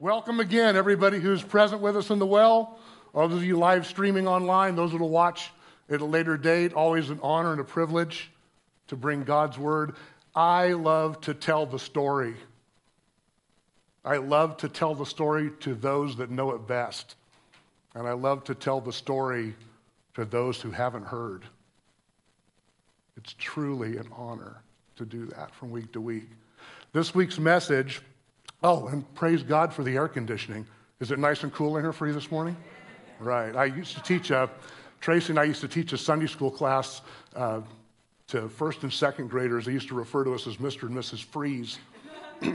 Welcome again, everybody who's present with us in the well. Those of you live streaming online, those that will watch at a later date, always an honor and a privilege to bring God's word. I love to tell the story. I love to tell the story to those that know it best. And I love to tell the story to those who haven't heard. It's truly an honor to do that from week to week. This week's message Oh, and praise God for the air conditioning. Is it nice and cool in here for you this morning? Right. I used to teach a, Tracy and I used to teach a Sunday school class uh, to first and second graders. They used to refer to us as Mr. and Mrs. Freeze.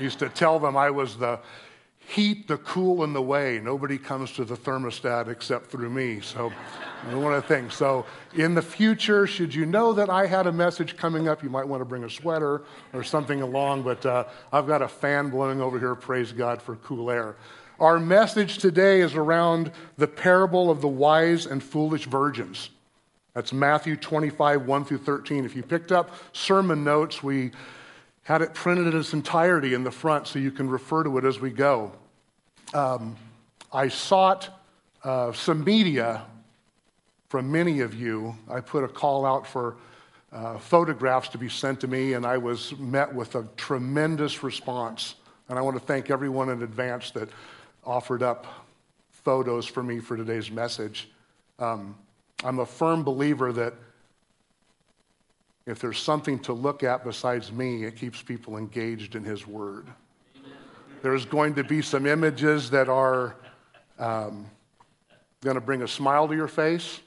Used to tell them I was the heat, the cool, and the way. Nobody comes to the thermostat except through me. So, one of the things. So, in the future, should you know that I had a message coming up, you might want to bring a sweater or something along. But uh, I've got a fan blowing over here. Praise God for cool air. Our message today is around the parable of the wise and foolish virgins. That's Matthew 25, 1 through 13. If you picked up sermon notes, we had it printed in its entirety in the front so you can refer to it as we go. Um, I sought uh, some media from many of you. I put a call out for uh, photographs to be sent to me, and I was met with a tremendous response. And I want to thank everyone in advance that offered up photos for me for today's message. Um, I'm a firm believer that if there's something to look at besides me, it keeps people engaged in His Word. There's going to be some images that are um, going to bring a smile to your face,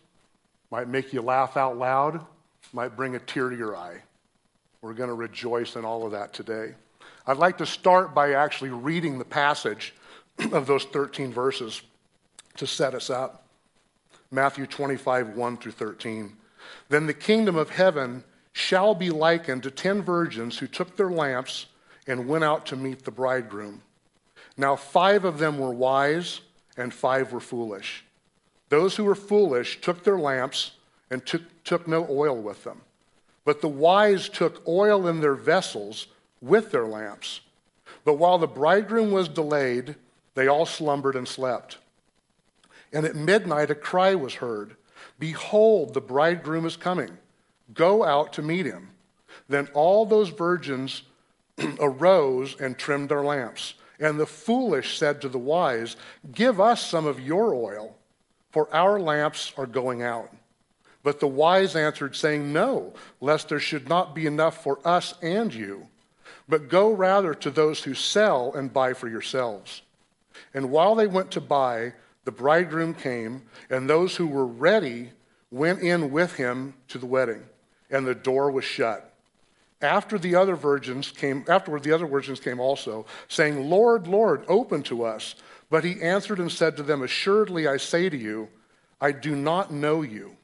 might make you laugh out loud, might bring a tear to your eye. We're going to rejoice in all of that today. I'd like to start by actually reading the passage of those 13 verses to set us up. Matthew 25, 1 through 13. Then the kingdom of heaven shall be likened to ten virgins who took their lamps and went out to meet the bridegroom. Now, five of them were wise, and five were foolish. Those who were foolish took their lamps and took, took no oil with them. But the wise took oil in their vessels with their lamps. But while the bridegroom was delayed, they all slumbered and slept. And at midnight a cry was heard Behold, the bridegroom is coming. Go out to meet him. Then all those virgins arose and trimmed their lamps. And the foolish said to the wise, Give us some of your oil, for our lamps are going out. But the wise answered, saying, No, lest there should not be enough for us and you. But go rather to those who sell and buy for yourselves. And while they went to buy, the bridegroom came, and those who were ready went in with him to the wedding and the door was shut. After the other virgins came, afterward the other virgins came also, saying, Lord, Lord, open to us. But he answered and said to them, Assuredly I say to you, I do not know you.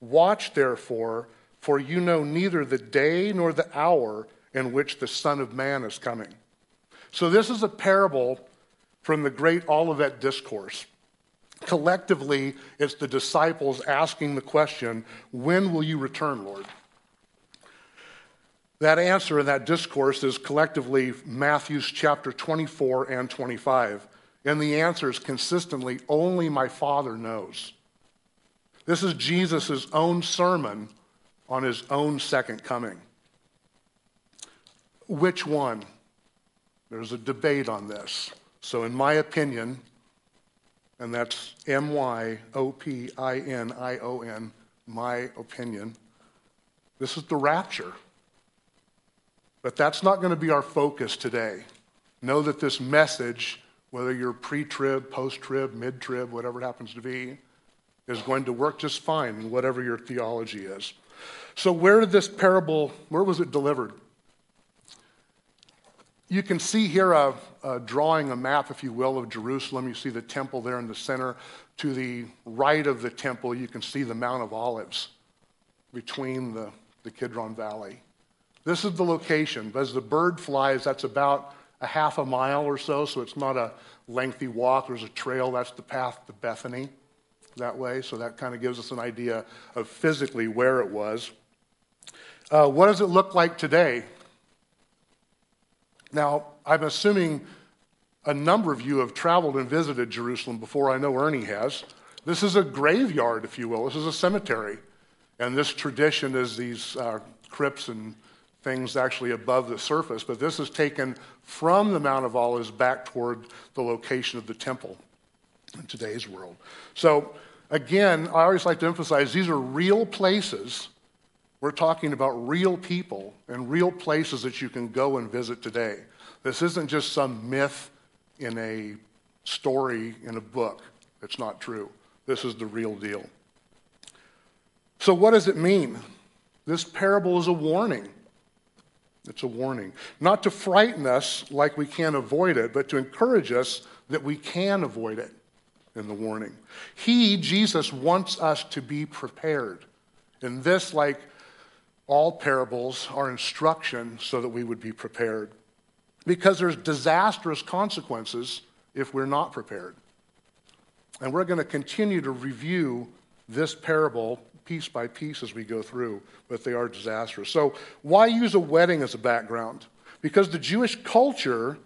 Watch therefore, for you know neither the day nor the hour in which the Son of Man is coming. So this is a parable from the great Olivet Discourse. Collectively, it's the disciples asking the question, When will you return, Lord? That answer in that discourse is collectively Matthew's chapter 24 and 25. And the answer is consistently, Only my Father knows. This is Jesus' own sermon on his own second coming. Which one? There's a debate on this. So, in my opinion, and that's M Y O P I N I O N, my opinion. This is the rapture. But that's not going to be our focus today. Know that this message, whether you're pre trib, post trib, mid trib, whatever it happens to be, is going to work just fine in whatever your theology is. So, where did this parable, where was it delivered? You can see here a, a, drawing, a map, if you will, of Jerusalem. You see the temple there in the center. To the right of the temple, you can see the Mount of Olives between the, the Kidron Valley. This is the location. As the bird flies, that's about a half a mile or so, so it's not a lengthy walk. There's a trail, that's the path to Bethany that way, so that kind of gives us an idea of physically where it was. Uh, what does it look like today? Now, I'm assuming a number of you have traveled and visited Jerusalem before. I know Ernie has. This is a graveyard, if you will. This is a cemetery. And this tradition is these uh, crypts and things actually above the surface. But this is taken from the Mount of Olives back toward the location of the temple in today's world. So, again, I always like to emphasize these are real places. We're talking about real people and real places that you can go and visit today. This isn't just some myth in a story in a book. It's not true. This is the real deal. So, what does it mean? This parable is a warning. It's a warning. Not to frighten us like we can't avoid it, but to encourage us that we can avoid it in the warning. He, Jesus, wants us to be prepared. And this, like all parables, are instruction so that we would be prepared. Because there's disastrous consequences if we're not prepared. And we're going to continue to review this parable piece by piece as we go through, but they are disastrous. So, why use a wedding as a background? Because the Jewish culture,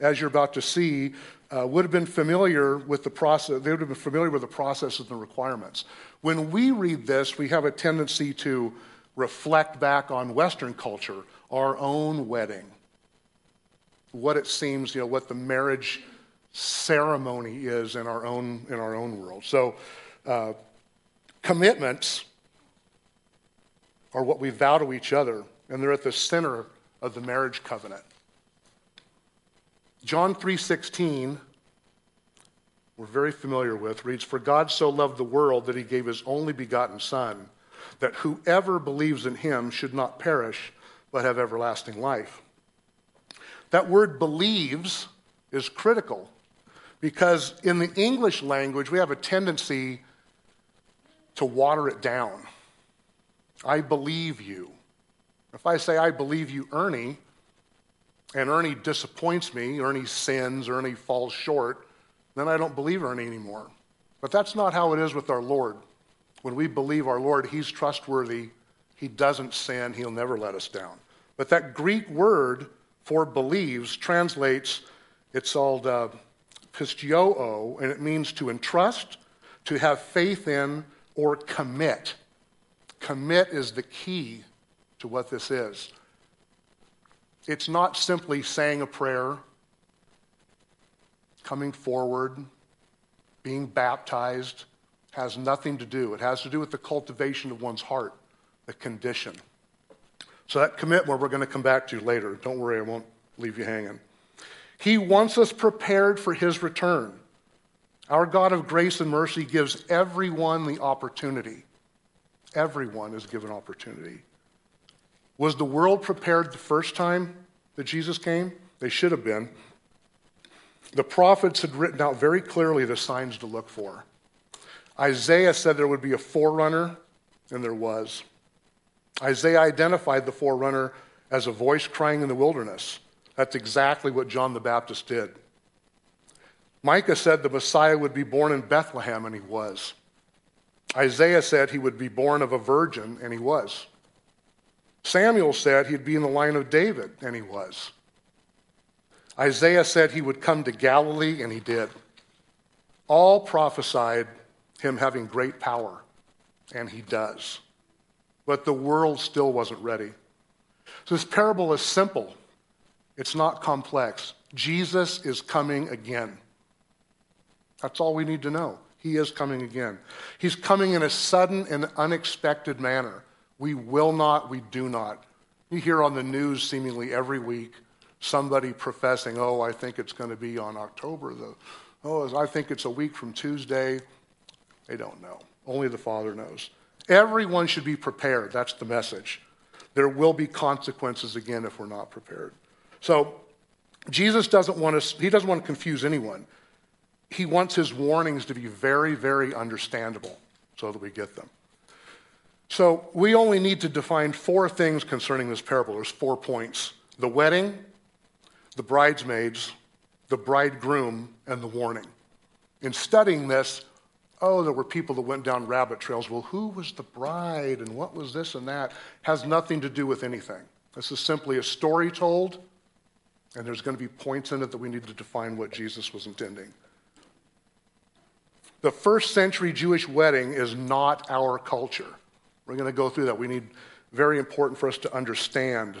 as you're about to see, uh, would have been familiar with the process, they would have been familiar with the process and the requirements. When we read this, we have a tendency to reflect back on Western culture, our own wedding, what it seems, you know, what the marriage ceremony is in our own, in our own world. So, uh, commitments are what we vow to each other, and they're at the center of the marriage covenant. John 3:16 we're very familiar with reads for God so loved the world that he gave his only begotten son that whoever believes in him should not perish but have everlasting life. That word believes is critical because in the English language we have a tendency to water it down. I believe you. If I say, I believe you, Ernie, and Ernie disappoints me, Ernie sins, Ernie falls short, then I don't believe Ernie anymore. But that's not how it is with our Lord. When we believe our Lord, He's trustworthy, He doesn't sin, He'll never let us down. But that Greek word for believes translates, it's called uh, pisteuo, and it means to entrust, to have faith in, or commit. Commit is the key to what this is. It's not simply saying a prayer, coming forward, being baptized, has nothing to do. It has to do with the cultivation of one's heart, the condition. So that commitment we're going to come back to later. Don't worry, I won't leave you hanging. He wants us prepared for his return. Our God of grace and mercy gives everyone the opportunity. Everyone is given opportunity. Was the world prepared the first time that Jesus came? They should have been. The prophets had written out very clearly the signs to look for. Isaiah said there would be a forerunner, and there was. Isaiah identified the forerunner as a voice crying in the wilderness. That's exactly what John the Baptist did. Micah said the Messiah would be born in Bethlehem, and he was. Isaiah said he would be born of a virgin, and he was. Samuel said he'd be in the line of David, and he was. Isaiah said he would come to Galilee, and he did. All prophesied him having great power, and he does. But the world still wasn't ready. So this parable is simple, it's not complex. Jesus is coming again. That's all we need to know. He is coming again. He's coming in a sudden and unexpected manner. We will not, we do not. You hear on the news seemingly every week somebody professing, oh, I think it's going to be on October the, oh, I think it's a week from Tuesday. They don't know. Only the Father knows. Everyone should be prepared. That's the message. There will be consequences again if we're not prepared. So Jesus doesn't want us, he doesn't want to confuse anyone he wants his warnings to be very, very understandable so that we get them. So we only need to define four things concerning this parable. There's four points the wedding, the bridesmaids, the bridegroom, and the warning. In studying this, oh, there were people that went down rabbit trails. Well, who was the bride and what was this and that? Has nothing to do with anything. This is simply a story told And there's going to be points in it that we need to define what Jesus was intending. The first century Jewish wedding is not our culture. We're going to go through that. We need very important for us to understand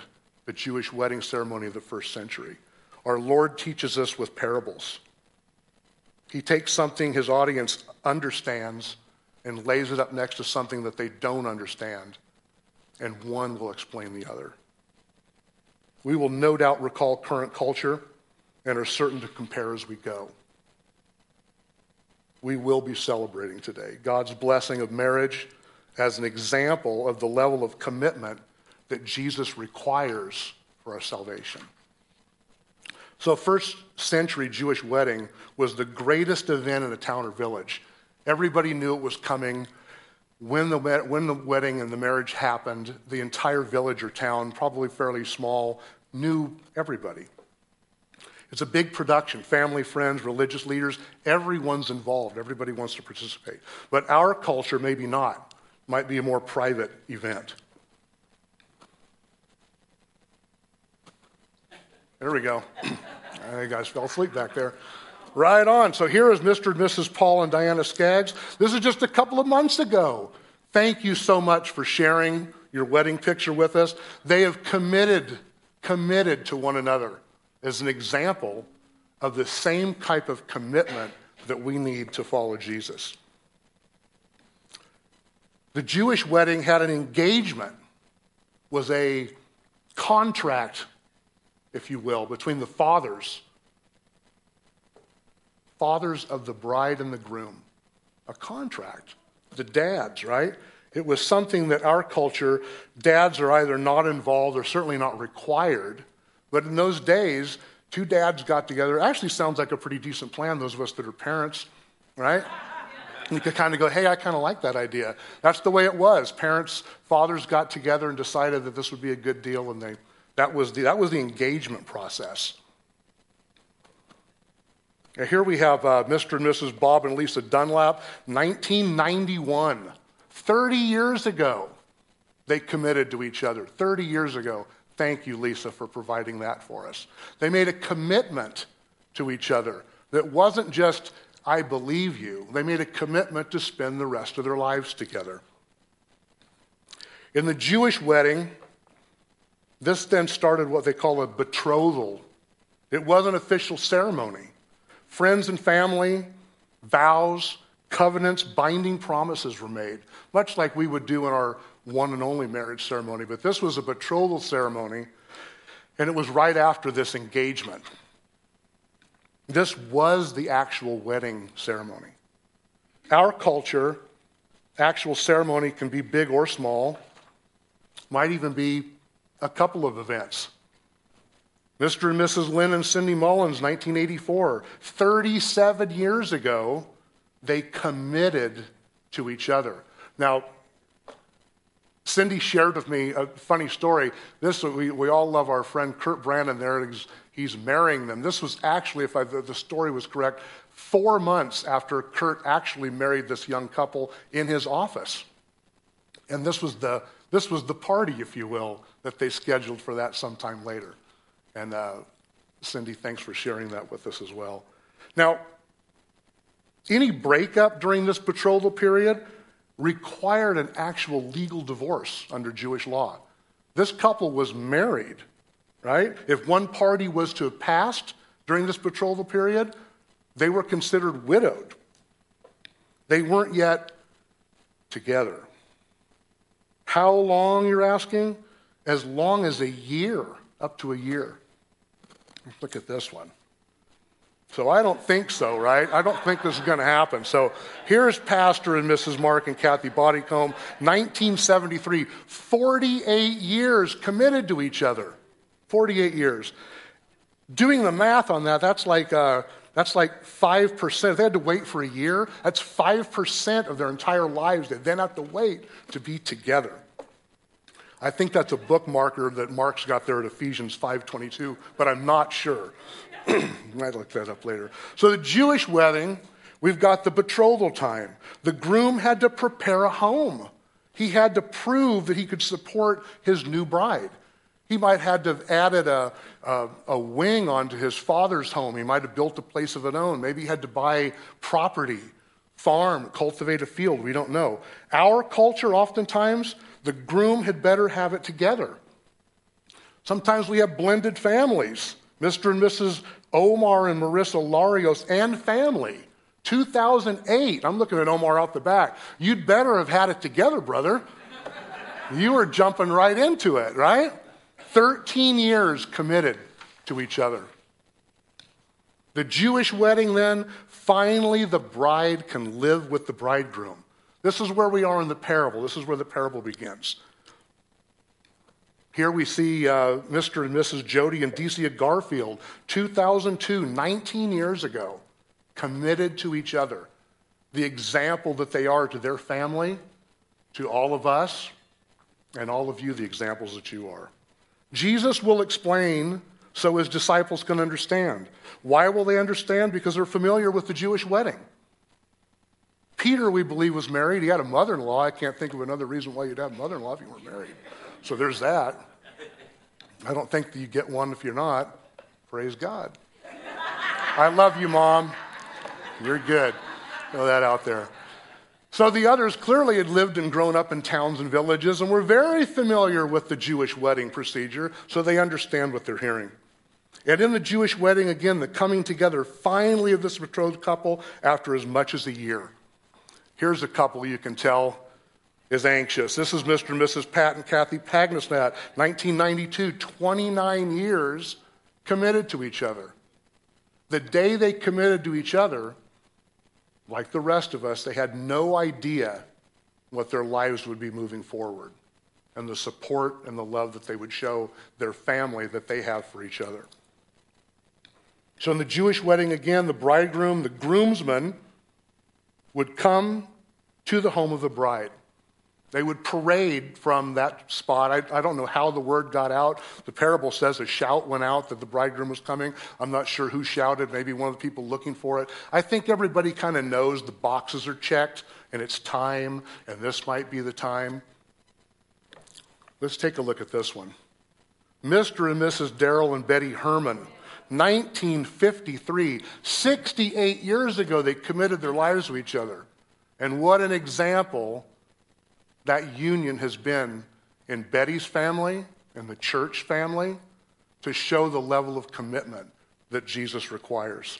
the Jewish wedding ceremony of the first century. Our Lord teaches us with parables. He takes something his audience understands and lays it up next to something that they don't understand, and one will explain the other. We will no doubt recall current culture and are certain to compare as we go. We will be celebrating today God's blessing of marriage as an example of the level of commitment that Jesus requires for our salvation. So, first century Jewish wedding was the greatest event in a town or village. Everybody knew it was coming. When the, when the wedding and the marriage happened, the entire village or town, probably fairly small, knew everybody. It's a big production. Family, friends, religious leaders, everyone's involved. Everybody wants to participate. But our culture, maybe not, might be a more private event. There we go. you guys fell asleep back there. Right on. So here is Mr. and Mrs. Paul and Diana Skaggs. This is just a couple of months ago. Thank you so much for sharing your wedding picture with us. They have committed, committed to one another as an example of the same type of commitment that we need to follow Jesus. The Jewish wedding had an engagement, was a contract, if you will, between the fathers fathers of the bride and the groom. A contract. The dads, right? It was something that our culture, dads are either not involved or certainly not required. But in those days, two dads got together. It actually sounds like a pretty decent plan, those of us that are parents, right? You could kind of go, hey, I kind of like that idea. That's the way it was. Parents, fathers got together and decided that this would be a good deal, and they, that, was the, that was the engagement process. Now here we have uh, Mr. and Mrs. Bob and Lisa Dunlap, 1991. 30 years ago, they committed to each other. 30 years ago. Thank you, Lisa, for providing that for us. They made a commitment to each other that wasn't just, I believe you. They made a commitment to spend the rest of their lives together. In the Jewish wedding, this then started what they call a betrothal. It was an official ceremony friends and family, vows, covenants, binding promises were made, much like we would do in our one and only marriage ceremony. But this was a betrothal ceremony, and it was right after this engagement. This was the actual wedding ceremony. Our culture, actual ceremony can be big or small, might even be a couple of events. Mr. and Mrs. Lynn and Cindy Mullins, 1984. 37 years ago, they committed to each other. Now, Cindy shared with me a funny story. This we, we all love our friend Kurt Brandon there. He's, he's marrying them. This was actually, if I, the story was correct, four months after Kurt actually married this young couple in his office. And this was the, this was the party, if you will, that they scheduled for that sometime later. And uh, Cindy, thanks for sharing that with us as well. Now, any breakup during this betrothal period required an actual legal divorce under Jewish law. This couple was married, right? If one party was to have passed during this betrothal period, they were considered widowed. They weren't yet together. How long, you're asking? As long as a year, up to a year. Look at this one. So I don't think so, right? I don't think this is going to happen. So here's Pastor and Mrs. Mark and Kathy Bodycomb, 1973, 48 years committed to each other. 48 years. Doing the math on that, that's like, uh, that's like 5%. If they had to wait for a year, that's 5% of their entire lives they then have to wait to be together. I think that's a bookmarker that Mark's got there at Ephesians 5:22, but I'm not sure. Might look that up later. So the Jewish wedding, we've got the betrothal time. The groom had to prepare a home. He had to prove that he could support his new bride. He might have had to have added a, a, a, wing onto his father's home. He might have built a place of his own. Maybe he had to buy property, farm, cultivate a field. We don't know. Our culture, oftentimes, the groom had better have it together. Sometimes we have blended families. Mr. and Mrs. Omar and Marissa Larios and family. 2008. I'm looking at Omar out the back. You'd better have had it together, brother. You were jumping right into it, right? 13 years committed to each other. The Jewish wedding, then, finally the bride can live with the bridegroom. This is where we are in the parable. This is where the parable begins. Here we see uh, Mr. and Mrs. Jody and Decia Garfield, 2002, 19 years ago, committed to each other. The example that they are to their family, to all of us, and all of you, the examples that you are. Jesus will explain so his disciples can understand. Why will they understand? Because they're familiar with the Jewish wedding. Peter, we believe, was married. He had a mother in law. I can't think of another reason why you'd have a mother in law if you weren't married. So there's that. I don't think that you get one if you're not. Praise God. I love you, Mom. You're good. Throw that out there. So the others clearly had lived and grown up in towns and villages and were very familiar with the Jewish wedding procedure, so they understand what they're hearing. And in the Jewish wedding, again, the coming together finally of this betrothed couple after as much as a year. Here's a couple you can tell is anxious. This is Mr. and Mrs. Pat and Kathy Pagnesnat, 1992, 29 years committed to each other. The day they committed to each other, like the rest of us, they had no idea what their lives would be moving forward and the support and the love that they would show their family that they have for each other. So, in the Jewish wedding, again, the bridegroom, the groomsman, would come to the home of the bride. They would parade from that spot. I, I, don't know how the word got out. The parable says a shout went out that the bridegroom was coming. I'm not sure who shouted, maybe one of the people looking for it. I think everybody kind of knows the boxes are checked and it's time, and this might be the time. Let's take a look at this one. Mr. and Mrs. Darrell and Betty Herman, 1953, 68 years ago, they committed their lives to each other. And what an example that union has been in Betty's family and the church family to show the level of commitment that Jesus requires.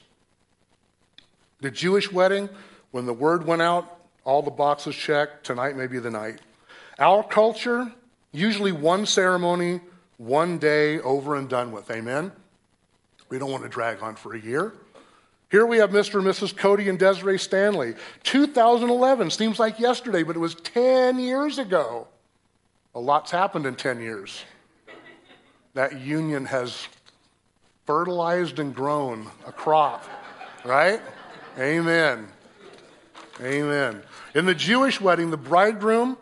The Jewish wedding, when the word went out, all the boxes checked, tonight may be the night. Our culture, usually one ceremony, one day, over and done with. Amen? We don't want to drag on for a year. Here we have Mr. and Mrs. Cody and Desiree Stanley. 2011 seems like yesterday, but it was 10 years ago. A lot's happened in 10 years. That union has fertilized and grown a crop, right? Amen. Amen. In the Jewish wedding, the bridegroom,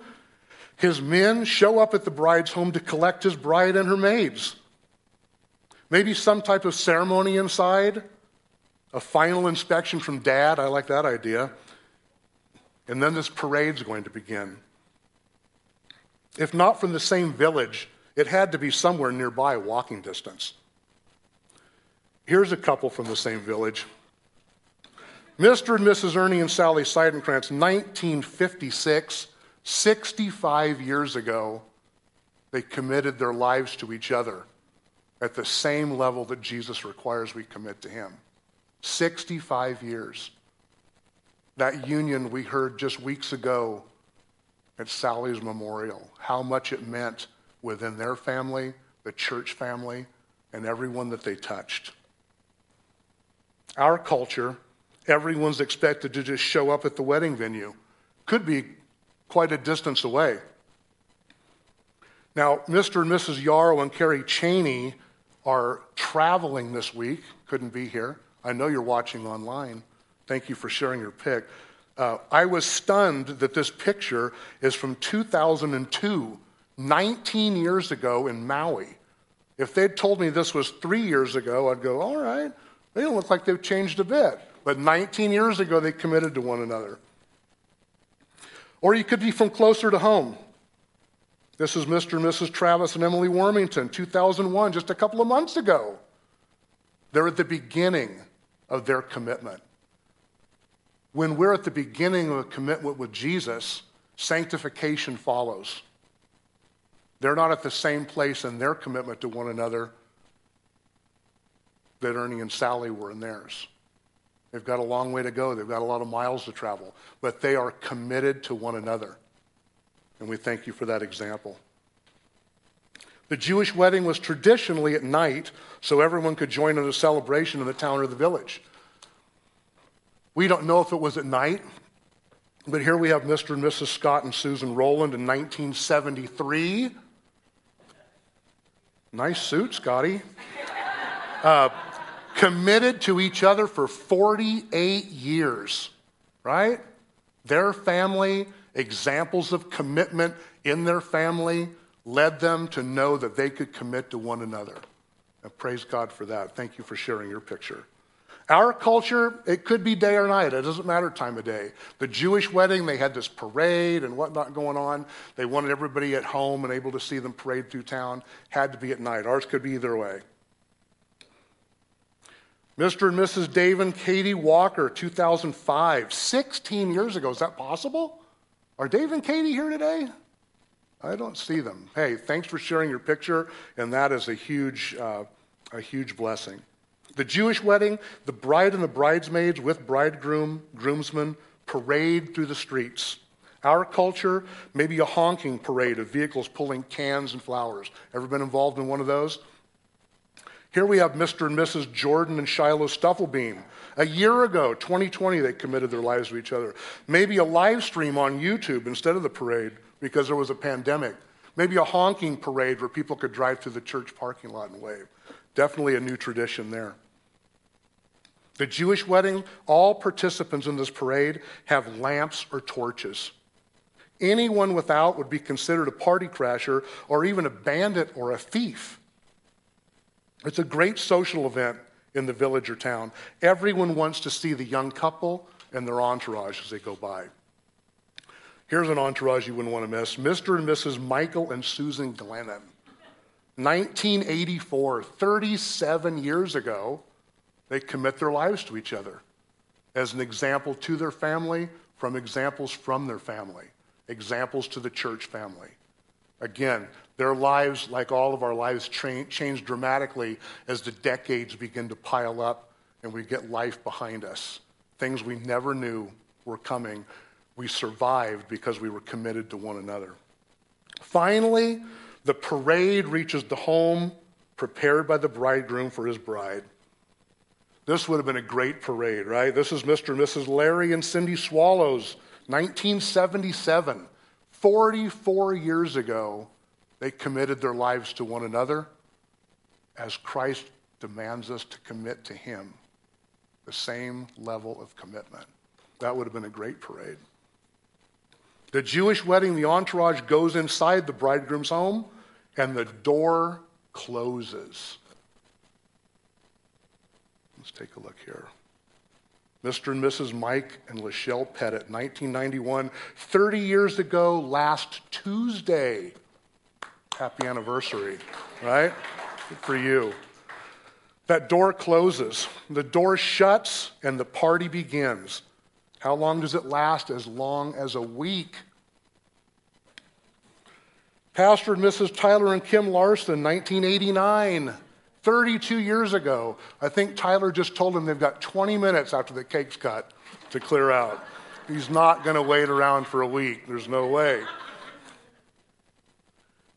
his men show up at the bride's home to collect his bride and her maids. Maybe some type of ceremony inside a final inspection from dad. I like that idea. And then this parade's going to begin. If not from the same village, it had to be somewhere nearby, walking distance. Here's a couple from the same village. Mr. and Mrs. Ernie and Sally Seidenkrantz, 1956, 65 years ago, they committed their lives to each other at the same level that Jesus requires we commit to him. 65 years. That union we heard just weeks ago at Sally's memorial, how much it meant within their family, the church family, and everyone that they touched. Our culture, everyone's expected to just show up at the wedding venue. Could be quite a distance away. Now, Mr. and Mrs. Yarrow and Carrie Cheney are traveling this week, couldn't be here. I know you're watching online. Thank you for sharing your pic. Uh, I was stunned that this picture is from 2002, 19 years ago in Maui. If they'd told me this was three years ago, I'd go, all right, they don't look like they've changed a bit. But 19 years ago, they committed to one another. Or you could be from closer to home. This is Mr. and Mrs. Travis and Emily Wormington, 2001, just a couple of months ago. They're at the beginning of their commitment. When we're at the beginning of a commitment with Jesus, sanctification follows. They're not at the same place in their commitment to one another that Ernie and Sally were in theirs. They've got a long way to go, they've got a lot of miles to travel, but they are committed to one another. And we thank you for that example. The Jewish wedding was traditionally at night so everyone could join in a celebration in the town or the village. We don't know if it was at night, but here we have Mr. and Mrs. Scott and Susan Rowland in 1973. Nice suit, Scotty. Uh, committed to each other for 48 years, right? Their family, examples of commitment in their family, led them to know that they could commit to one another. And praise God for that. Thank you for sharing your picture. Our culture, it could be day or night. It doesn't matter time of day. The Jewish wedding, they had this parade and whatnot going on. They wanted everybody at home and able to see them parade through town. Had to be at night. Ours could be either way. Mr. and Mrs. Dave and Katie Walker, 2005, 16 years ago. Is that possible? Are Dave and Katie here today? I don't see them. Hey, thanks for sharing your picture, and that is a huge, uh, a huge blessing. The Jewish wedding, the bride and the bridesmaids with bridegroom, groomsmen, parade through the streets. Our culture, maybe a honking parade of vehicles pulling cans and flowers. Ever been involved in one of those? Here we have Mr. and Mrs. Jordan and Shiloh Stufflebeam. A year ago, 2020, they committed their lives to each other. Maybe a live stream on YouTube instead of the parade because there was a pandemic. Maybe a honking parade where people could drive through the church parking lot and wave. Definitely a new tradition there. The Jewish wedding, all participants in this parade have lamps or torches. Anyone without would be considered a party crasher or even a bandit or a thief. It's a great social event in the village or town. Everyone wants to see the young couple and their entourage as they go by. Here's an entourage you wouldn't want to miss Mr. and Mrs. Michael and Susan Glennon. 1984, 37 years ago, they commit their lives to each other as an example to their family, from examples from their family, examples to the church family. Again, their lives, like all of our lives, tra- change dramatically as the decades begin to pile up and we get life behind us. Things we never knew were coming. We survived because we were committed to one another. Finally, the parade reaches the home prepared by the bridegroom for his bride. This would have been a great parade, right? This is Mr. and Mrs. Larry and Cindy Swallows, 1977. 44 years ago, they committed their lives to one another as Christ demands us to commit to Him the same level of commitment. That would have been a great parade. The Jewish wedding, the entourage goes inside the bridegroom's home and the door closes. Let's take a look here. Mr. and Mrs. Mike and Lachelle Pettit, 1991, 30 years ago, last Tuesday. Happy anniversary, right? Good for you. That door closes, the door shuts, and the party begins. How long does it last? As long as a week. Pastor and Mrs. Tyler and Kim Larson, 1989. 32 years ago, I think Tyler just told them they've got 20 minutes after the cake's cut to clear out. He's not going to wait around for a week. There's no way.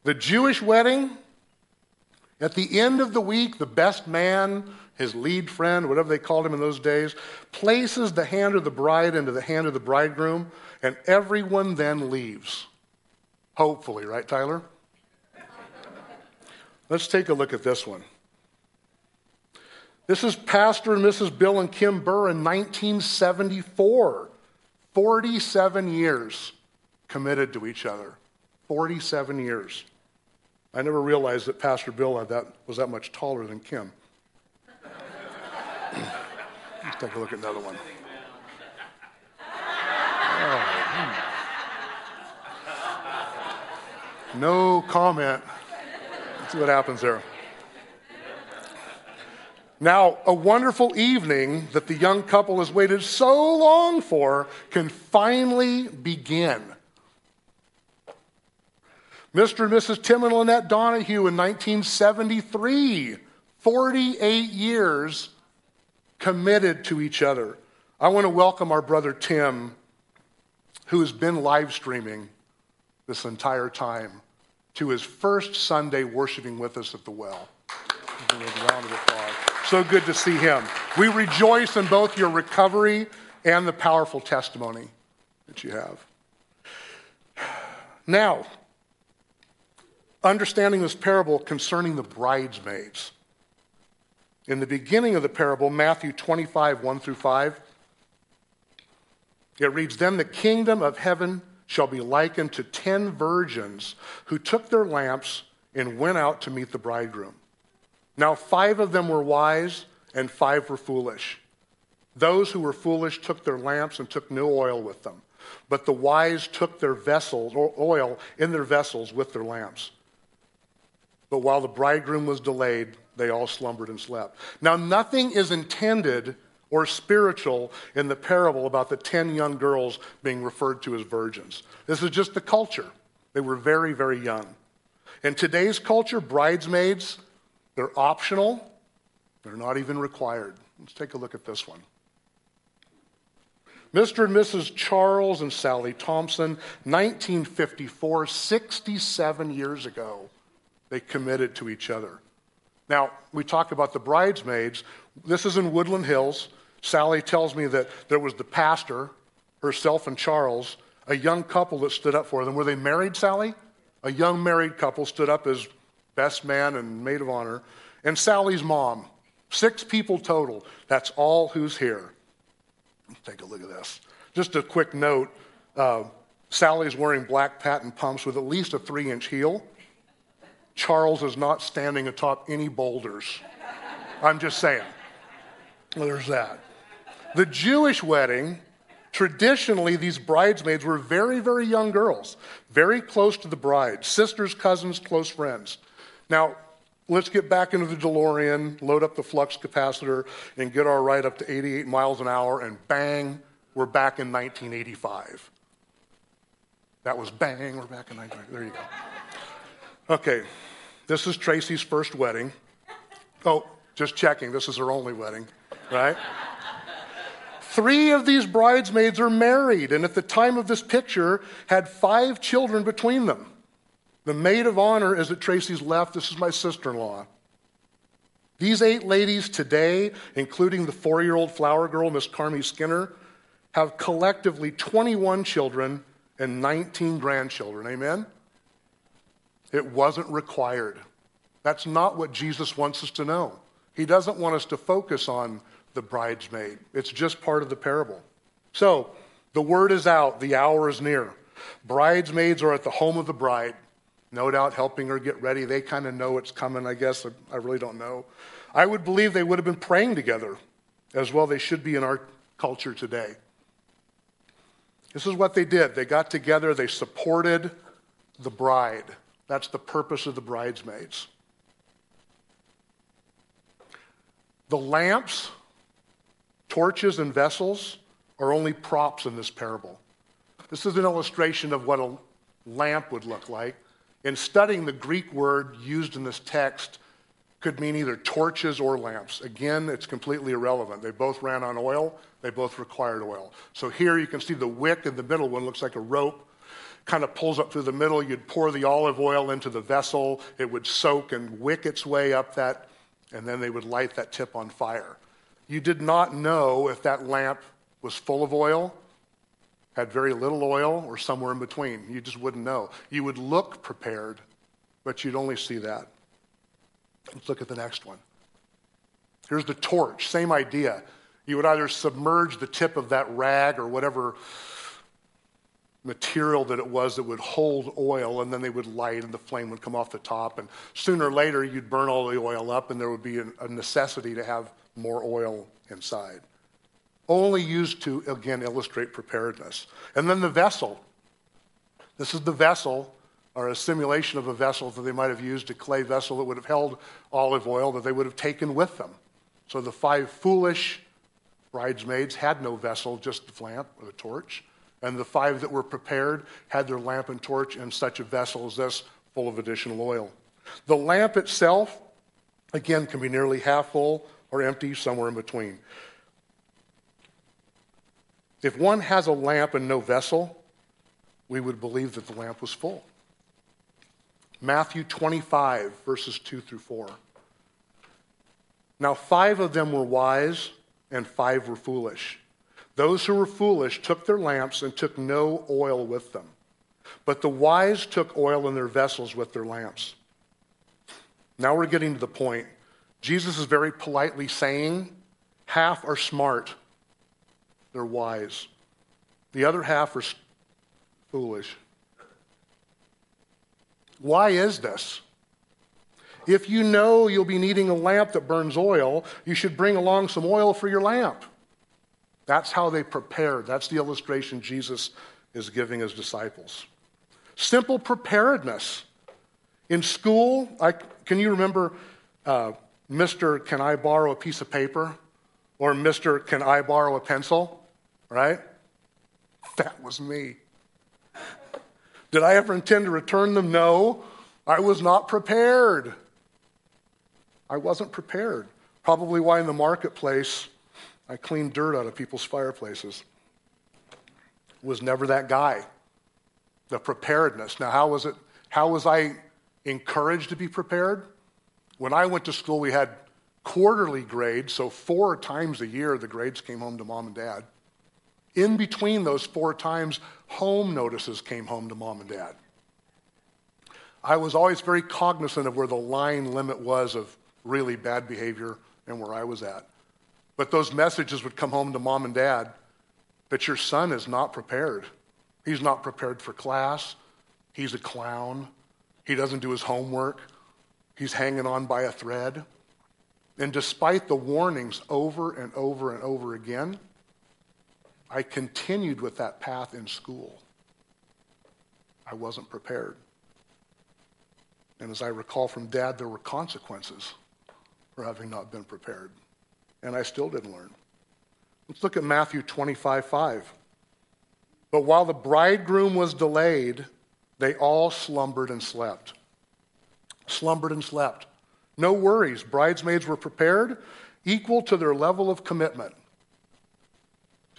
The Jewish wedding, at the end of the week, the best man, his lead friend, whatever they called him in those days, places the hand of the bride into the hand of the bridegroom, and everyone then leaves. Hopefully, right, Tyler? Let's take a look at this one. This is Pastor and Mrs. Bill and Kim Burr in 1974. 47 years committed to each other. 47 years. I never realized that Pastor Bill had that, was that much taller than Kim. Let's take a look at another one. Oh, hmm. No comment. See what happens there. Now, a wonderful evening that the young couple has waited so long for can finally begin. Mr. and Mrs. Tim and Lynette Donahue in 1973, 48 years committed to each other. I want to welcome our brother Tim, who has been live streaming this entire time, to his first Sunday worshiping with us at the well. So good to see him. We rejoice in both your recovery and the powerful testimony that you have. Now, understanding this parable concerning the bridesmaids. In the beginning of the parable, Matthew 25, 1 through 5, it reads Then the kingdom of heaven shall be likened to ten virgins who took their lamps and went out to meet the bridegroom. Now, five of them were wise, and five were foolish. Those who were foolish took their lamps and took no oil with them. But the wise took their vessels, or oil in their vessels with their lamps. But while the bridegroom was delayed, they all slumbered and slept. Now, nothing is intended or spiritual in the parable about the 10 young girls being referred to as virgins. This is just the culture. They were very, very young. In today's culture, bridesmaids they're optional, they're not even required. Let's take a look at this one. Mr. and Mrs. Charles and Sally Thompson, 1954, 67 years ago, they committed to each other. Now, we talk about the bridesmaids. This is in Woodland Hills. Sally tells me that there was the pastor, herself and Charles, a young couple that stood up for them. Were they married, Sally? A young married couple stood up as best man and maid of honor, and Sally's mom. Six people total. That's all who's here. Take a look at this. Just a quick note uh, Sally's wearing black patent pumps with at least a three inch heel. Charles is not standing atop any boulders. I'm just saying. There's that. The Jewish wedding, traditionally, these bridesmaids were very, very young girls, very close to the bride, sisters, cousins, close friends. Now, let's get back into the DeLorean, load up the flux capacitor, and get our ride up to 88 miles an hour, and bang, we're back in 1985. That was bang, we're back in 1985. There you go. Okay, this is Tracy's first wedding. Oh, just checking, this is her only wedding, right? Three of these bridesmaids are married, and at the time of this picture, had five children between them. The maid of honor is at Tracy's left. This is my sister in law. These eight ladies today, including the four year old flower girl, Miss Carmi Skinner, have collectively 21 children and 19 grandchildren. Amen? It wasn't required. That's not what Jesus wants us to know. He doesn't want us to focus on the bridesmaid, it's just part of the parable. So, the word is out, the hour is near. Bridesmaids are at the home of the bride no doubt helping her get ready. They kind of know it's coming, I guess. I really don't know. I would believe they would have been praying together as well. They should be in our culture today. This is what they did. They got together, they supported the bride. That's the purpose of the bridesmaids. The lamps, torches, and vessels are only props in this parable. This is an illustration of what a lamp would look like. In studying the Greek word used in this text could mean either torches or lamps. Again, it's completely irrelevant. They both ran on oil, they both required oil. So here you can see the wick in the middle one looks like a rope, kind of pulls up through the middle. You'd pour the olive oil into the vessel, it would soak and wick its way up that, and then they would light that tip on fire. You did not know if that lamp was full of oil had very little oil or somewhere in between. You just wouldn't know. You would look prepared, but you'd only see that. Let's look at the next one. Here's the torch, same idea. You would either submerge the tip of that rag or whatever material that it was that would hold oil, and then they would light, and the flame would come off the top. And sooner or later, you'd burn all the oil up, and there would be a necessity to have more oil inside only used to, again, illustrate preparedness. And then the vessel. This is the vessel or a simulation of a vessel that they might have used, a clay vessel that would have held olive oil that they would have taken with them. So the five foolish bridesmaids had no vessel, just the lamp or the torch. And the five that were prepared had their lamp and torch in such a vessel as this, full of additional oil. The lamp itself, again, can be nearly half full or empty, somewhere in between. If one has a lamp and no vessel, we would believe that the lamp was full. Matthew 25, verses 2 through 4. Now, five of them were wise, and five were foolish. Those who were foolish took their lamps and took no oil with them. But the wise took oil in their vessels with their lamps. Now we're getting to the point. Jesus is very politely saying half are smart, they're wise. The other half are foolish. Why is this? If you know you'll be needing a lamp that burns oil, you should bring along some oil for your lamp. That's how they prepared. That's the illustration Jesus is giving his disciples. Simple preparedness. In school, I, can you remember uh, Mr. Can I borrow a piece of paper? Or Mr. Can I borrow a pencil? Right? That was me. Did I ever intend to return them? No. I was not prepared. I wasn't prepared. Probably why in the marketplace I cleaned dirt out of people's fireplaces. Was never that guy. The preparedness. Now, how was it? How was I encouraged to be prepared? When I went to school, we had quarterly grades, so four times a year the grades came home to mom and dad. In between those four times, home notices came home to mom and dad. I was always very cognizant of where the line limit was of really bad behavior and where I was at. But those messages would come home to mom and dad that your son is not prepared. He's not prepared for class. He's a clown. He doesn't do his homework. He's hanging on by a thread. And despite the warnings over and over and over again, I continued with that path in school. I wasn't prepared. And as I recall from dad, there were consequences for having not been prepared. And I still didn't learn. Let's look at Matthew 25 5. But while the bridegroom was delayed, they all slumbered and slept. Slumbered and slept. No worries. Bridesmaids were prepared, equal to their level of commitment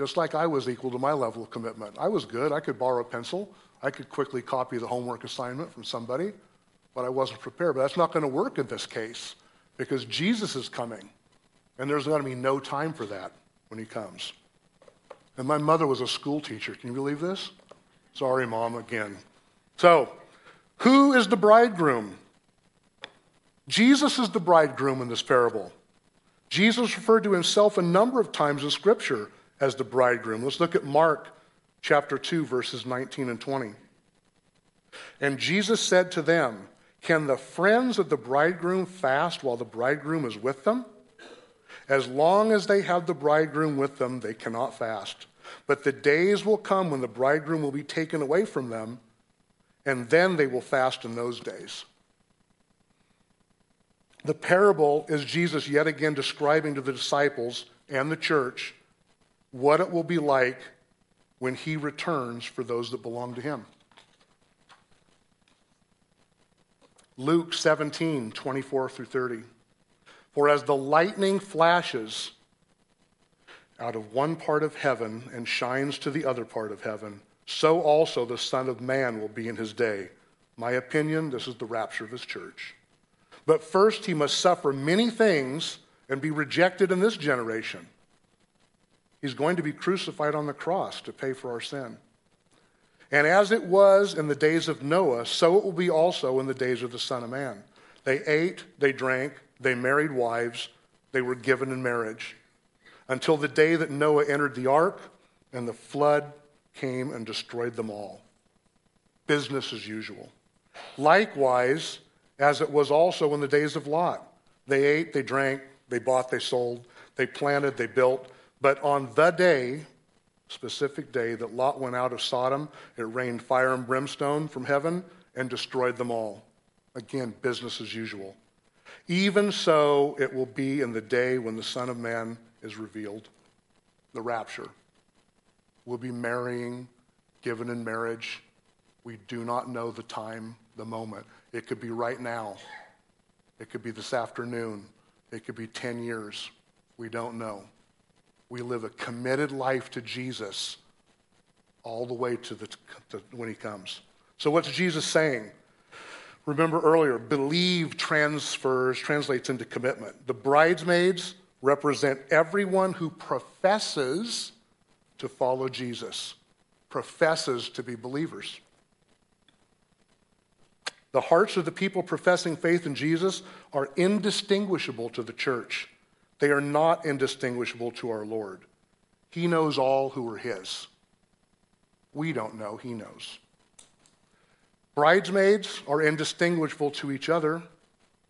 just like I was equal to my level of commitment. I was good. I could borrow a pencil. I could quickly copy the homework assignment from somebody, but I wasn't prepared. But that's not going to work in this case because Jesus is coming, and there's going to be no time for that when he comes. And my mother was a school teacher. Can you believe this? Sorry, mom, again. So, who is the bridegroom? Jesus is the bridegroom in this parable. Jesus referred to himself a number of times in Scripture as the bridegroom. Let's look at Mark chapter 2, verses 19 and 20. And Jesus said to them, Can the friends of the bridegroom fast while the bridegroom is with them? As long as they have the bridegroom with them, they cannot fast. But the days will come when the bridegroom will be taken away from them, and then they will fast in those days. The parable is Jesus yet again describing to the disciples and the church what it will be like when he returns for those that belong to him. Luke 17, 24 through 30. For as the lightning flashes out of one part of heaven and shines to the other part of heaven, so also the Son of Man will be in his day. My opinion, this is the rapture of his church. But first, he must suffer many things and be rejected in this generation. He's going to be crucified on the cross to pay for our sin. And as it was in the days of Noah, so it will be also in the days of the Son of Man. They ate, they drank, they married wives, they were given in marriage, until the day that Noah entered the ark and the flood came and destroyed them all. Business as usual. Likewise, as it was also in the days of Lot. They ate, they drank, they bought, they sold, they planted, they built, but on the day, specific day that Lot went out of Sodom, it rained fire and brimstone from heaven and destroyed them all. Again, business as usual. Even so, it will be in the day when the Son of Man is revealed, the rapture. We'll be marrying, given in marriage. We do not know the time, the moment. It could be right now. It could be this afternoon. It could be 10 years. We don't know. We live a committed life to Jesus all the way to, the, to when he comes. So, what's Jesus saying? Remember earlier, believe transfers, translates into commitment. The bridesmaids represent everyone who professes to follow Jesus, professes to be believers. The hearts of the people professing faith in Jesus are indistinguishable to the church. They are not indistinguishable to our Lord. He knows all who are His. We don't know, He knows. Bridesmaids are indistinguishable to each other,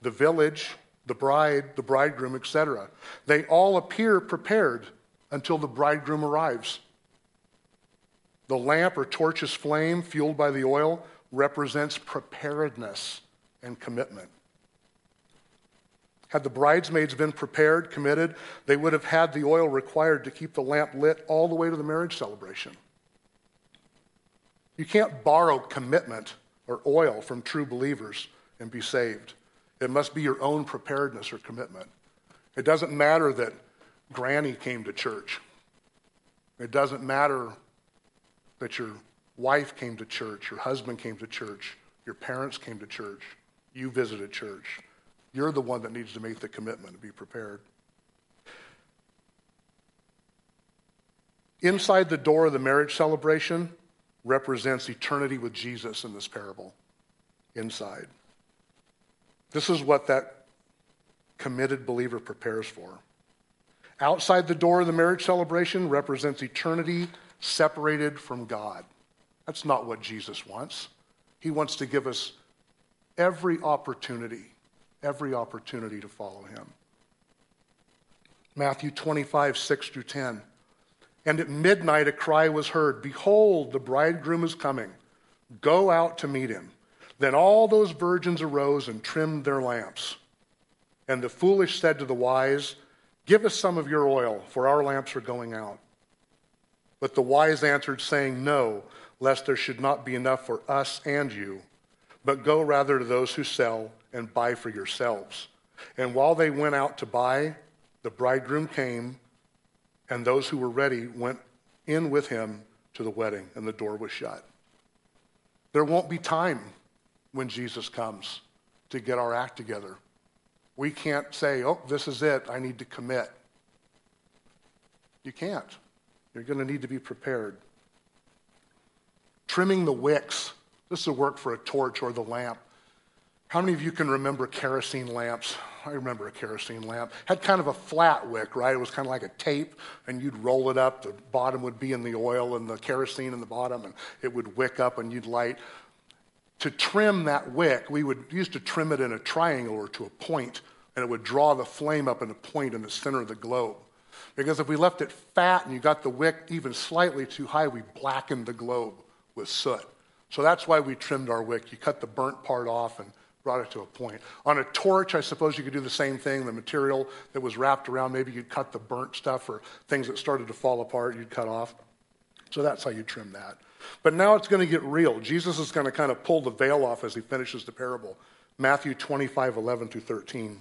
the village, the bride, the bridegroom, etc. They all appear prepared until the bridegroom arrives. The lamp or torch's flame, fueled by the oil, represents preparedness and commitment. Had the bridesmaids been prepared, committed, they would have had the oil required to keep the lamp lit all the way to the marriage celebration. You can't borrow commitment or oil from true believers and be saved. It must be your own preparedness or commitment. It doesn't matter that Granny came to church. It doesn't matter that your wife came to church, your husband came to church, your parents came to church, you visited church. You're the one that needs to make the commitment to be prepared. Inside the door of the marriage celebration represents eternity with Jesus in this parable. Inside. This is what that committed believer prepares for. Outside the door of the marriage celebration represents eternity separated from God. That's not what Jesus wants. He wants to give us every opportunity, every opportunity to follow him. Matthew 25, 6 through 10. And at midnight a cry was heard Behold, the bridegroom is coming. Go out to meet him. Then all those virgins arose and trimmed their lamps. And the foolish said to the wise, Give us some of your oil, for our lamps are going out. But the wise answered, saying, No, lest there should not be enough for us and you, but go rather to those who sell and buy for yourselves. And while they went out to buy, the bridegroom came, and those who were ready went in with him to the wedding, and the door was shut. There won't be time when Jesus comes to get our act together. We can't say, oh, this is it, I need to commit. You can't. You're going to need to be prepared. Trimming the wicks. This will work for a torch or the lamp. How many of you can remember kerosene lamps? I remember a kerosene lamp. Had kind of a flat wick, right? It was kind of like a tape, and you'd roll it up. The bottom would be in the oil and the kerosene in the bottom, and it would wick up and you'd light. To trim that wick, we would used to trim it in a triangle or to a point, and it would draw the flame up in a point in the center of the globe. Because if we left it fat and you got the wick even slightly too high, we blackened the globe with soot. So that's why we trimmed our wick. You cut the burnt part off and brought it to a point. On a torch, I suppose you could do the same thing. The material that was wrapped around, maybe you'd cut the burnt stuff or things that started to fall apart, you'd cut off. So that's how you trim that. But now it's going to get real. Jesus is going to kind of pull the veil off as he finishes the parable. Matthew 25, 11 through 13.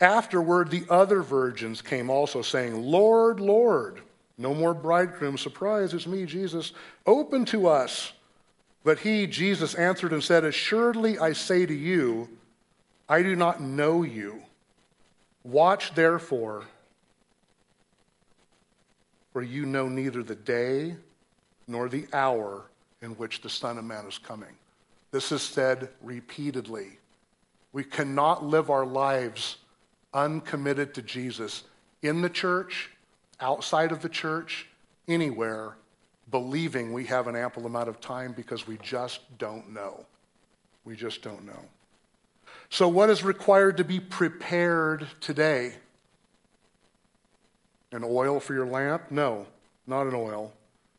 Afterward, the other virgins came also, saying, Lord, Lord, no more bridegroom. Surprise, it's me, Jesus. Open to us. But he, Jesus, answered and said, Assuredly I say to you, I do not know you. Watch therefore, for you know neither the day nor the hour in which the Son of Man is coming. This is said repeatedly. We cannot live our lives uncommitted to Jesus in the church, outside of the church, anywhere, believing we have an ample amount of time because we just don't know. We just don't know. So, what is required to be prepared today? An oil for your lamp? No, not an oil.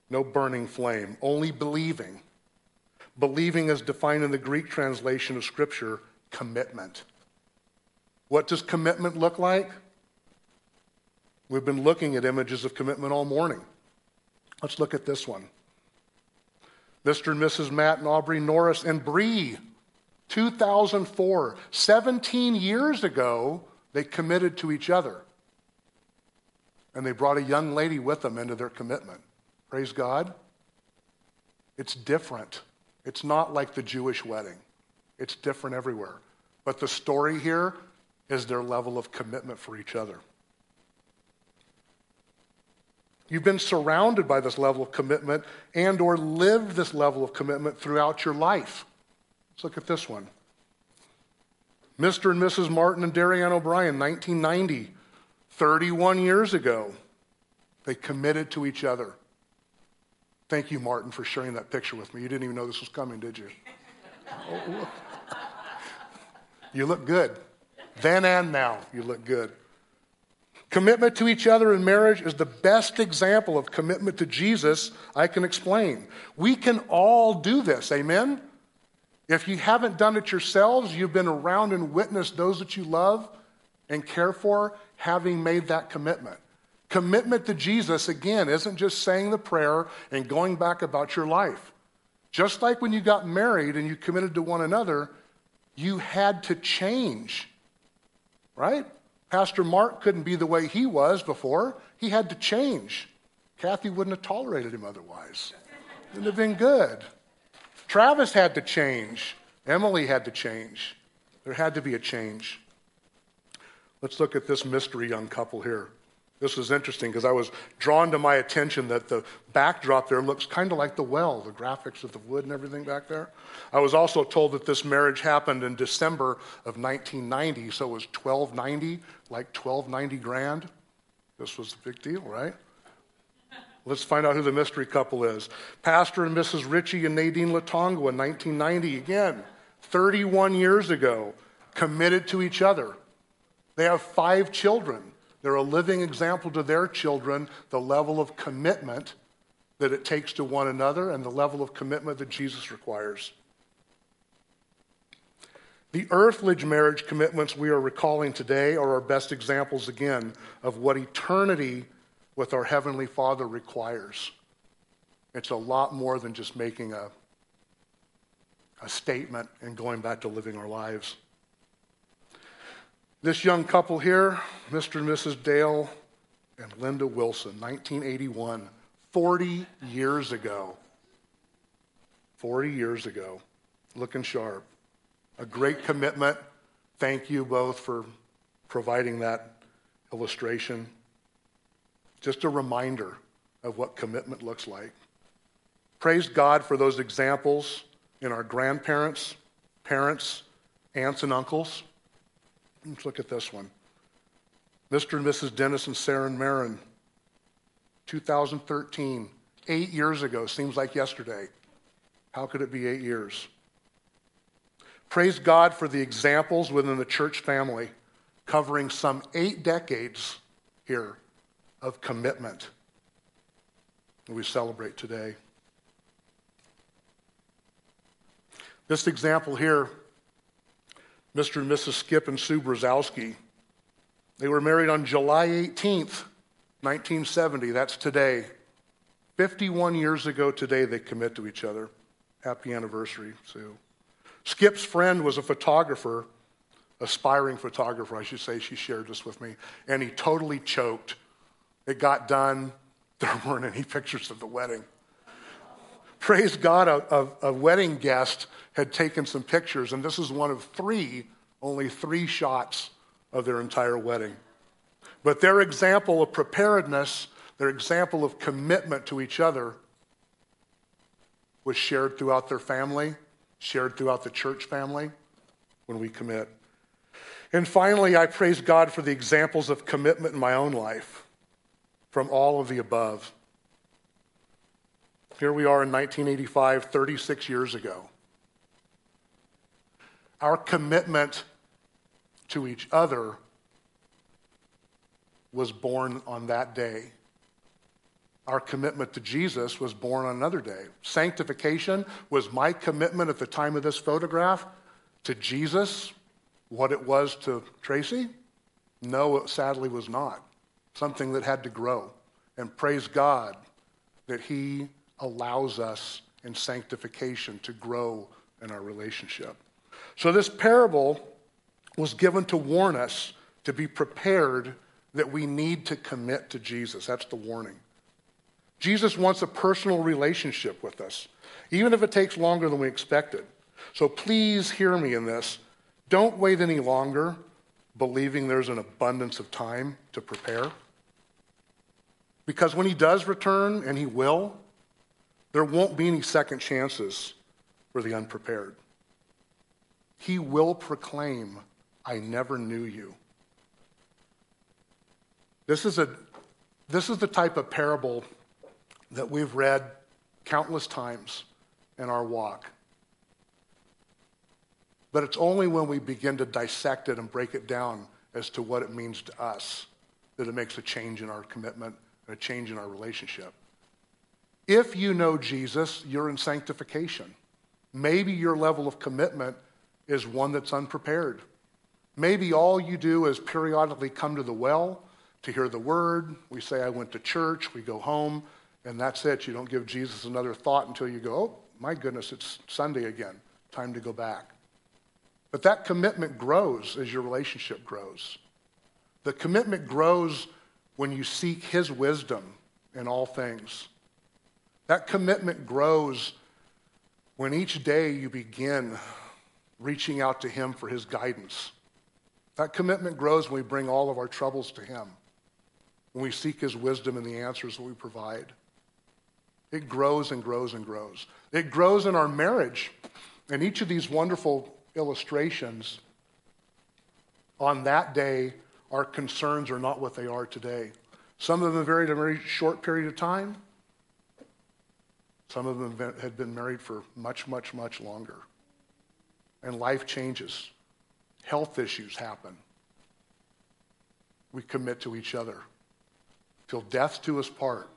No burning flame, only believing. Believing is defined in the Greek translation of Scripture commitment. What does commitment look like? We've been looking at images of commitment all morning. Let's look at this one. Mr. and Mrs. Matt and Aubrey Norris and Bree, 2004, 17 years ago, they committed to each other. And they brought a young lady with them into their commitment. Praise God. It's different. It's not like the Jewish wedding, it's different everywhere. But the story here is their level of commitment for each other. You've been surrounded by this level of commitment and or lived this level of commitment throughout your life. Let's look at this one. Mr. and Mrs. Martin and Darian O'Brien, 1990, 31 years ago, they committed to each other. Thank you, Martin, for sharing that picture with me. You didn't even know this was coming, did you? oh, you look good. Then and now, you look good. Commitment to each other in marriage is the best example of commitment to Jesus I can explain. We can all do this, amen? If you haven't done it yourselves, you've been around and witnessed those that you love and care for having made that commitment. Commitment to Jesus, again, isn't just saying the prayer and going back about your life. Just like when you got married and you committed to one another, you had to change, right? Pastor Mark couldn't be the way he was before. He had to change. Kathy wouldn't have tolerated him otherwise. It would have been good. Travis had to change. Emily had to change. There had to be a change. Let's look at this mystery young couple here. This was interesting because I was drawn to my attention that the backdrop there looks kind of like the well, the graphics of the wood and everything back there. I was also told that this marriage happened in December of 1990, so it was 1290, like 1290 grand. This was a big deal, right? Let's find out who the mystery couple is. Pastor and Mrs. Ritchie and Nadine Latongua in 1990, again, 31 years ago, committed to each other. They have five children. They're a living example to their children, the level of commitment that it takes to one another and the level of commitment that Jesus requires. The earthly marriage commitments we are recalling today are our best examples, again, of what eternity with our Heavenly Father requires. It's a lot more than just making a, a statement and going back to living our lives. This young couple here, Mr. and Mrs. Dale and Linda Wilson, 1981, 40 years ago. 40 years ago, looking sharp. A great commitment. Thank you both for providing that illustration. Just a reminder of what commitment looks like. Praise God for those examples in our grandparents, parents, aunts, and uncles. Let's look at this one. Mr. and Mrs. Dennis and Sarah and Marin, 2013, eight years ago, seems like yesterday. How could it be eight years? Praise God for the examples within the church family, covering some eight decades here of commitment that we celebrate today. This example here Mr. and Mrs. Skip and Sue Brzezowski. They were married on July 18th, 1970. That's today. 51 years ago today, they commit to each other. Happy anniversary, Sue. Skip's friend was a photographer, aspiring photographer, I should say. She shared this with me. And he totally choked. It got done. There weren't any pictures of the wedding. Praise God, a, a, a wedding guest had taken some pictures, and this is one of three, only three shots of their entire wedding. But their example of preparedness, their example of commitment to each other, was shared throughout their family, shared throughout the church family when we commit. And finally, I praise God for the examples of commitment in my own life from all of the above. Here we are in 1985, 36 years ago. Our commitment to each other was born on that day. our commitment to Jesus was born on another day. Sanctification was my commitment at the time of this photograph to Jesus what it was to Tracy? No, it sadly was not. Something that had to grow. And praise God that He allows us in sanctification to grow in our relationship. So, this parable was given to warn us to be prepared that we need to commit to Jesus. That's the warning. Jesus wants a personal relationship with us, even if it takes longer than we expected. So please hear me in this. Don't wait any longer believing there's an abundance of time to prepare. Because when he does return, and he will, there won't be any second chances for the unprepared. He will proclaim, I never knew you. This is, a, this is the type of parable that we've read countless times in our walk. But it's only when we begin to dissect it and break it down as to what it means to us that it makes a change in our commitment and a change in our relationship. If you know Jesus, you're in sanctification. Maybe your level of commitment is one that's unprepared. Maybe all you do is periodically come to the well to hear the word. We say, I went to church, we go home, and that's it. You don't give Jesus another thought until you go, oh, my goodness, it's Sunday again. Time to go back. But that commitment grows as your relationship grows. The commitment grows when you seek His wisdom in all things. That commitment grows when each day you begin reaching out to Him for His guidance. That commitment grows when we bring all of our troubles to Him, when we seek His wisdom and the answers that we provide. It grows and grows and grows. It grows in our marriage. And each of these wonderful illustrations, on that day, our concerns are not what they are today. Some of them a very short period of time. Some of them had been married for much, much, much longer. And life changes. Health issues happen. We commit to each other. Till death do us part.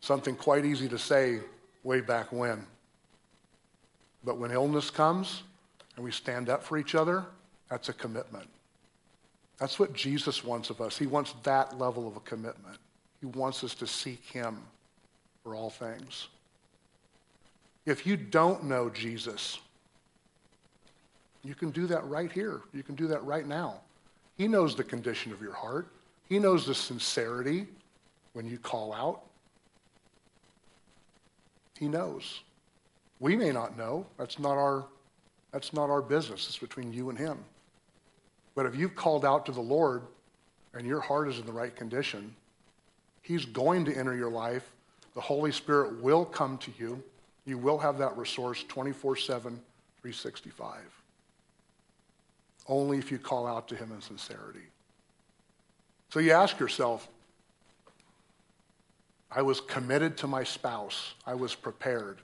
Something quite easy to say way back when. But when illness comes, and we stand up for each other, that's a commitment. That's what Jesus wants of us. He wants that level of a commitment. He wants us to seek Him for all things. If you don't know Jesus, you can do that right here. You can do that right now. He knows the condition of your heart. He knows the sincerity when you call out. He knows. We may not know. That's not our that's not our business. It's between you and Him. But if you've called out to the Lord and your heart is in the right condition, He's going to enter your life. The Holy Spirit will come to you. You will have that resource 24 7, 365. Only if you call out to Him in sincerity. So you ask yourself, I was committed to my spouse. I was prepared.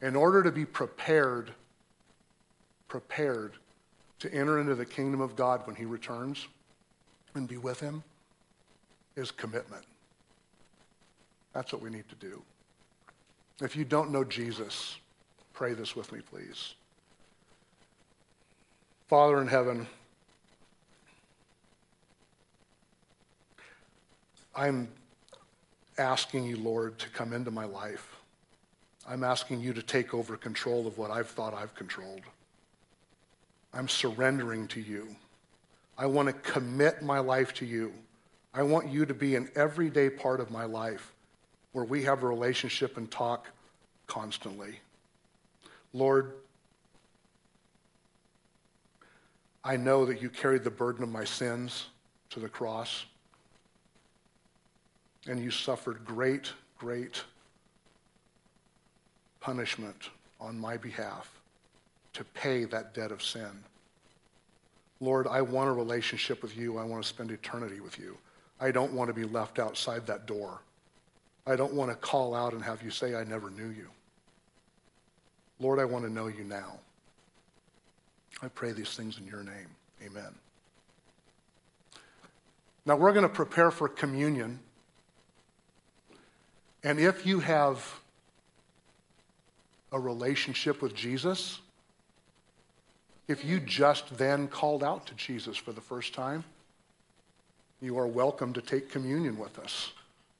In order to be prepared, prepared to enter into the kingdom of God when he returns and be with him is commitment. That's what we need to do. If you don't know Jesus, pray this with me, please. Father in heaven, I'm asking you, Lord, to come into my life. I'm asking you to take over control of what I've thought I've controlled. I'm surrendering to you. I want to commit my life to you. I want you to be an everyday part of my life where we have a relationship and talk constantly. Lord, I know that you carried the burden of my sins to the cross, and you suffered great, great punishment on my behalf to pay that debt of sin. Lord, I want a relationship with you. I want to spend eternity with you. I don't want to be left outside that door. I don't want to call out and have you say, I never knew you. Lord, I want to know you now. I pray these things in your name. Amen. Now we're going to prepare for communion. And if you have a relationship with Jesus, if you just then called out to Jesus for the first time, you are welcome to take communion with us.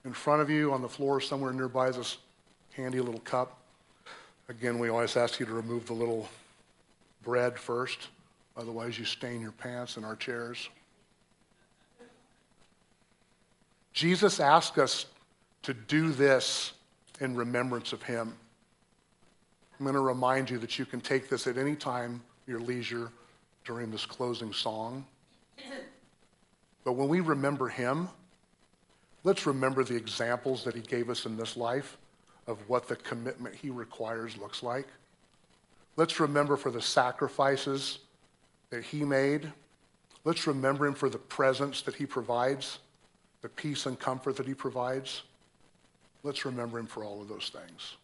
In front of you on the floor somewhere nearby is this handy little cup. Again, we always ask you to remove the little bread first, otherwise, you stain your pants in our chairs. Jesus asked us to do this in remembrance of him. I'm going to remind you that you can take this at any time, your leisure, during this closing song. But when we remember him, let's remember the examples that he gave us in this life of what the commitment he requires looks like. Let's remember for the sacrifices that he made. Let's remember him for the presence that he provides, the peace and comfort that he provides. Let's remember him for all of those things.